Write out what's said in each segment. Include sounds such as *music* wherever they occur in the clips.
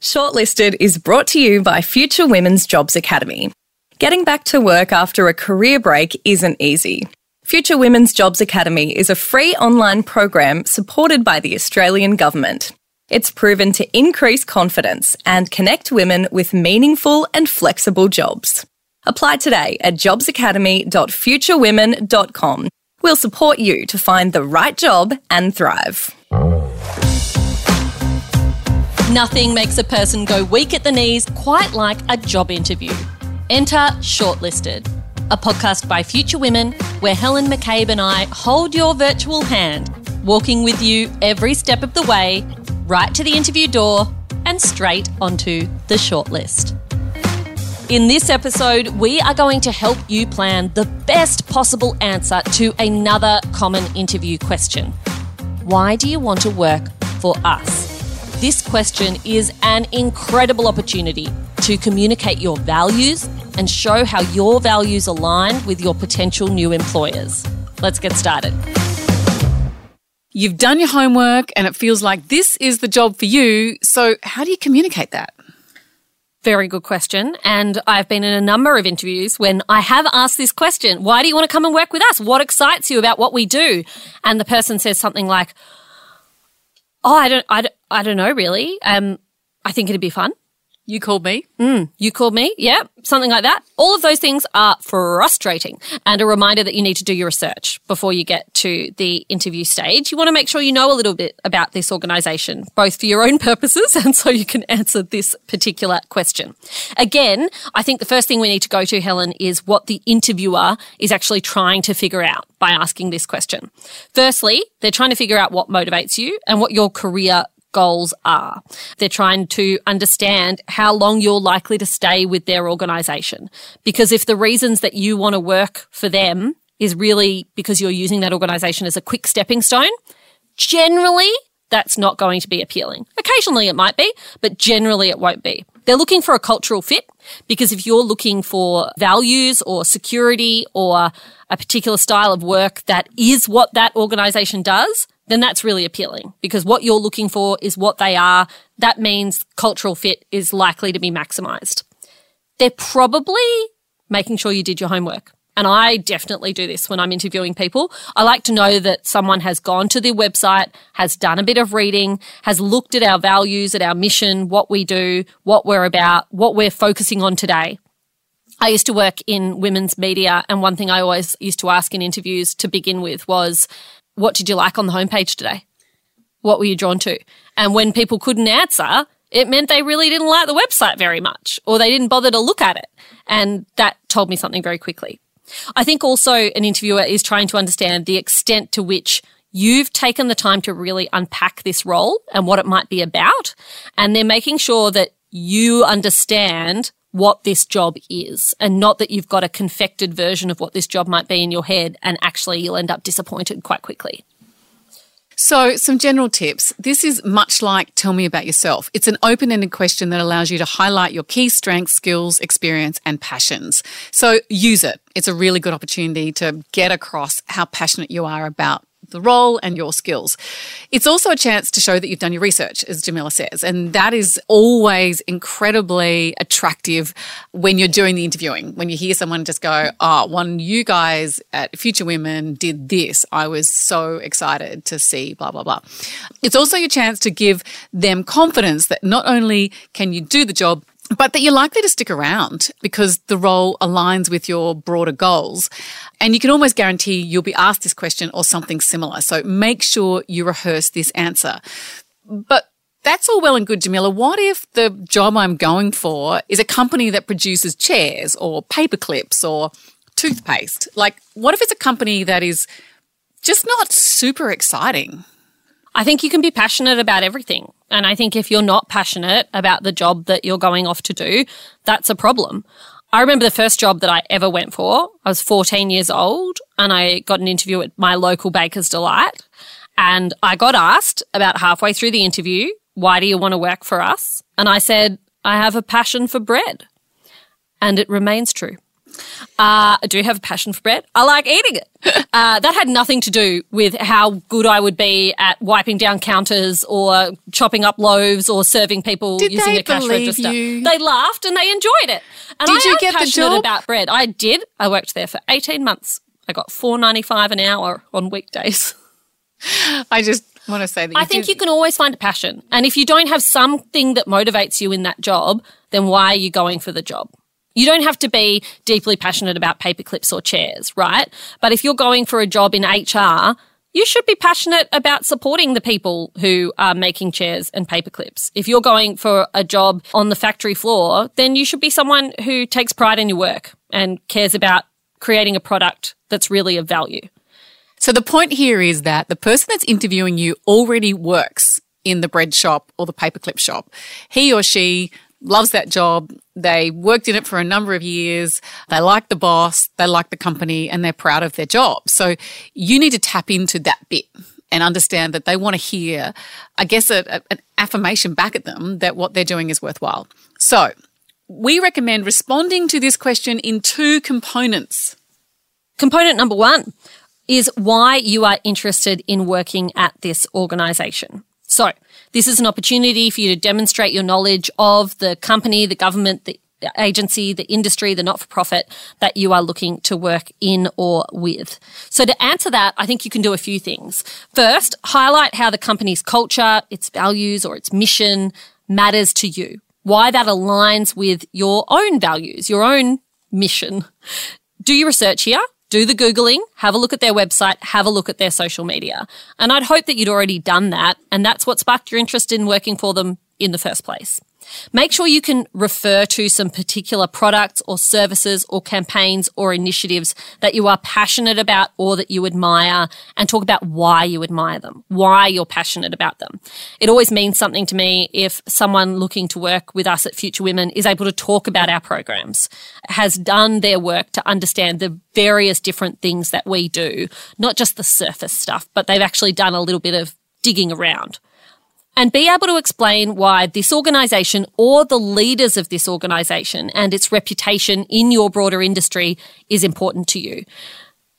Shortlisted is brought to you by Future Women's Jobs Academy. Getting back to work after a career break isn't easy. Future Women's Jobs Academy is a free online program supported by the Australian Government. It's proven to increase confidence and connect women with meaningful and flexible jobs. Apply today at jobsacademy.futurewomen.com. We'll support you to find the right job and thrive. Nothing makes a person go weak at the knees quite like a job interview. Enter Shortlisted, a podcast by Future Women where Helen McCabe and I hold your virtual hand, walking with you every step of the way, right to the interview door and straight onto the shortlist. In this episode, we are going to help you plan the best possible answer to another common interview question Why do you want to work for us? This question is an incredible opportunity to communicate your values and show how your values align with your potential new employers. Let's get started. You've done your homework and it feels like this is the job for you. So, how do you communicate that? Very good question. And I've been in a number of interviews when I have asked this question Why do you want to come and work with us? What excites you about what we do? And the person says something like, Oh, I don't, I don't, I don't know really. Um, I think it'd be fun. You called me. Mm, you called me. Yeah, something like that. All of those things are frustrating and a reminder that you need to do your research before you get to the interview stage. You want to make sure you know a little bit about this organization, both for your own *laughs* purposes and so you can answer this particular question. Again, I think the first thing we need to go to, Helen, is what the interviewer is actually trying to figure out by asking this question. Firstly, they're trying to figure out what motivates you and what your career goals are. They're trying to understand how long you're likely to stay with their organization. Because if the reasons that you want to work for them is really because you're using that organization as a quick stepping stone, generally that's not going to be appealing. Occasionally it might be, but generally it won't be. They're looking for a cultural fit because if you're looking for values or security or a particular style of work that is what that organization does, then that's really appealing because what you're looking for is what they are. That means cultural fit is likely to be maximized. They're probably making sure you did your homework. And I definitely do this when I'm interviewing people. I like to know that someone has gone to the website, has done a bit of reading, has looked at our values, at our mission, what we do, what we're about, what we're focusing on today. I used to work in women's media, and one thing I always used to ask in interviews to begin with was, what did you like on the homepage today? What were you drawn to? And when people couldn't answer, it meant they really didn't like the website very much or they didn't bother to look at it. And that told me something very quickly. I think also an interviewer is trying to understand the extent to which you've taken the time to really unpack this role and what it might be about. And they're making sure that you understand what this job is and not that you've got a confected version of what this job might be in your head and actually you'll end up disappointed quite quickly. So, some general tips. This is much like Tell Me About Yourself. It's an open ended question that allows you to highlight your key strengths, skills, experience, and passions. So, use it. It's a really good opportunity to get across how passionate you are about the role and your skills. It's also a chance to show that you've done your research, as Jamila says, and that is always incredibly attractive when you're doing the interviewing. When you hear someone just go, "Oh, when you guys at Future Women did this, I was so excited to see blah blah blah." It's also your chance to give them confidence that not only can you do the job, but that you're likely to stick around because the role aligns with your broader goals. And you can almost guarantee you'll be asked this question or something similar. So make sure you rehearse this answer. But that's all well and good, Jamila. What if the job I'm going for is a company that produces chairs or paper clips or toothpaste? Like, what if it's a company that is just not super exciting? I think you can be passionate about everything. And I think if you're not passionate about the job that you're going off to do, that's a problem. I remember the first job that I ever went for. I was 14 years old and I got an interview at my local Baker's Delight. And I got asked about halfway through the interview, why do you want to work for us? And I said, I have a passion for bread. And it remains true. Uh, I do have a passion for bread. I like eating it. *laughs* Uh, that had nothing to do with how good I would be at wiping down counters or chopping up loaves or serving people Did using a cash register. you? They laughed and they enjoyed it. And Did I you get the passionate job? about bread. I did. I worked there for 18 months. I got four ninety five an hour on weekdays. *laughs* I just want to say that I think you can always find a passion. And if you don't have something that motivates you in that job, then why are you going for the job? You don't have to be deeply passionate about paper clips or chairs, right? But if you're going for a job in HR, you should be passionate about supporting the people who are making chairs and paper clips. If you're going for a job on the factory floor, then you should be someone who takes pride in your work and cares about creating a product that's really of value. So the point here is that the person that's interviewing you already works in the bread shop or the paperclip shop. He or she loves that job. They worked in it for a number of years. They like the boss, they like the company, and they're proud of their job. So you need to tap into that bit and understand that they want to hear, I guess, a, a- an affirmation back at them that what they're doing is worthwhile. So we recommend responding to this question in two components. Component number one is why you are interested in working at this organization. So this is an opportunity for you to demonstrate your knowledge of the company, the government, the agency, the industry, the not-for-profit that you are looking to work in or with. So to answer that, I think you can do a few things. First, highlight how the company's culture, its values or its mission matters to you. Why that aligns with your own values, your own mission do your research here. Do the Googling, have a look at their website, have a look at their social media. And I'd hope that you'd already done that. And that's what sparked your interest in working for them in the first place. Make sure you can refer to some particular products or services or campaigns or initiatives that you are passionate about or that you admire and talk about why you admire them, why you're passionate about them. It always means something to me if someone looking to work with us at Future Women is able to talk about our programs, has done their work to understand the various different things that we do, not just the surface stuff, but they've actually done a little bit of digging around and be able to explain why this organization or the leaders of this organization and its reputation in your broader industry is important to you.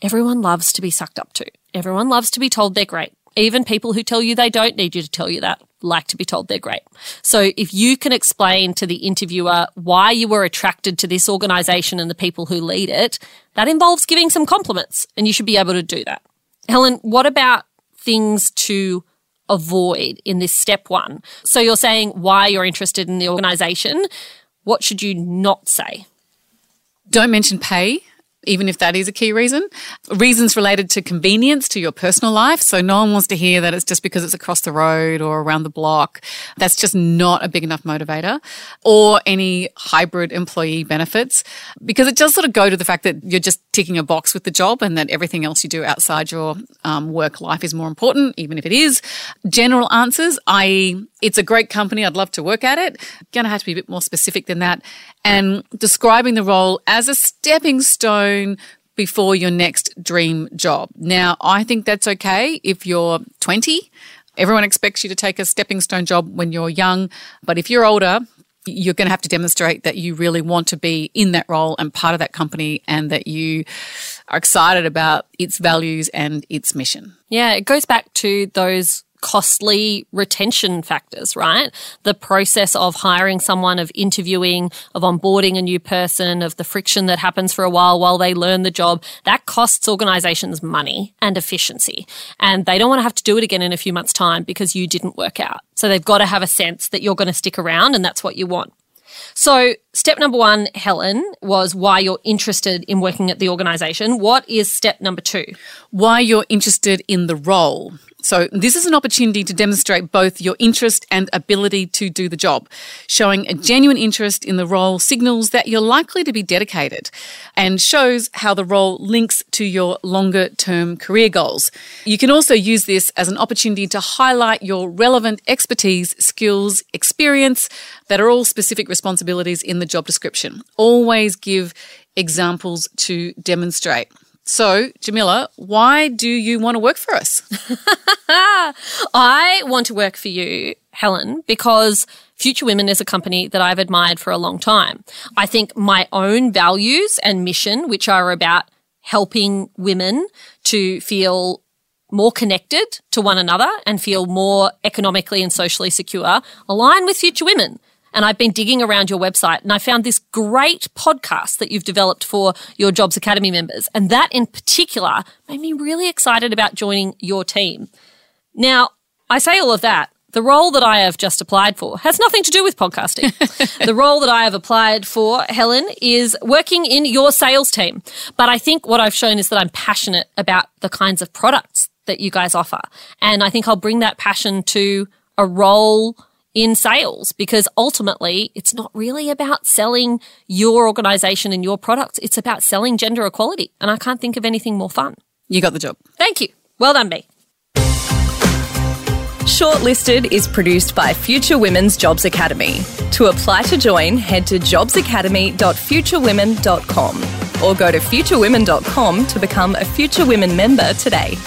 Everyone loves to be sucked up to. Everyone loves to be told they're great. Even people who tell you they don't need you to tell you that like to be told they're great. So if you can explain to the interviewer why you were attracted to this organization and the people who lead it, that involves giving some compliments and you should be able to do that. Helen, what about things to avoid in this step one? So you're saying why you're interested in the organization. What should you not say? Don't mention pay, even if that is a key reason. Reasons related to convenience to your personal life. So no one wants to hear that it's just because it's across the road or around the block. That's just not a big enough motivator. Or any hybrid employee benefits, because it does sort of go to the fact that you're just ticking a box with the job and that everything else you do outside your um, work life is more important, even if it is. General answers, i.e., it's a great company. I'd love to work at it. Going to have to be a bit more specific than that. And describing the role as a stepping stone before your next dream job. Now, I think that's okay if you're 20. Everyone expects you to take a stepping stone job when you're young. But if you're older, you're going to have to demonstrate that you really want to be in that role and part of that company and that you are excited about its values and its mission. Yeah, it goes back to those costly retention factors, right? The process of hiring someone, of interviewing, of onboarding a new person, of the friction that happens for a while while they learn the job, that costs organizations money and efficiency. And they don't want to have to do it again in a few months' time because you didn't work out. So they've got to have a sense that you're going to stick around and that's what you want. So, step number one, Helen, was why you're interested in working at the organization. What is step number two? why you're interested in the role. So, this is an opportunity to demonstrate both your interest and ability to do the job. Showing a genuine interest in the role signals that you're likely to be dedicated and shows how the role links to your longer term career goals. You can also use this as an opportunity to highlight your relevant expertise, skills, experience that are all specific responsibilities in the job description. Always give examples to demonstrate. So, Jamila, why do you want to work for us? *laughs* I want to work for you Helen, because Future Women is a company that I've admired for a long time. I think my own values and mission, which are about helping women to feel more connected to one another and feel more economically and socially secure, align with Future Women. And I've been digging around your website and I found this great podcast that you've developed for your Jobs Academy members. And that in particular made me really excited about joining your team. Now, I say all of that. The role that I have just applied for has nothing to do with podcasting. *laughs* the role that I have applied for, Helen, is working in your sales team. But I think what I've shown is that I'm passionate about the kinds of products that you guys offer. And I think I'll bring that passion to a role in sales because ultimately it's not really about selling your organization and your products. It's about selling gender equality. And I can't think of anything more fun. You got the job. Thank you. Well done, me. Shortlisted is produced by Future Women's Jobs Academy. To apply to join, head to jobsacademy.futurewomen.com or go to futurewomen.com to become a Future Women member today.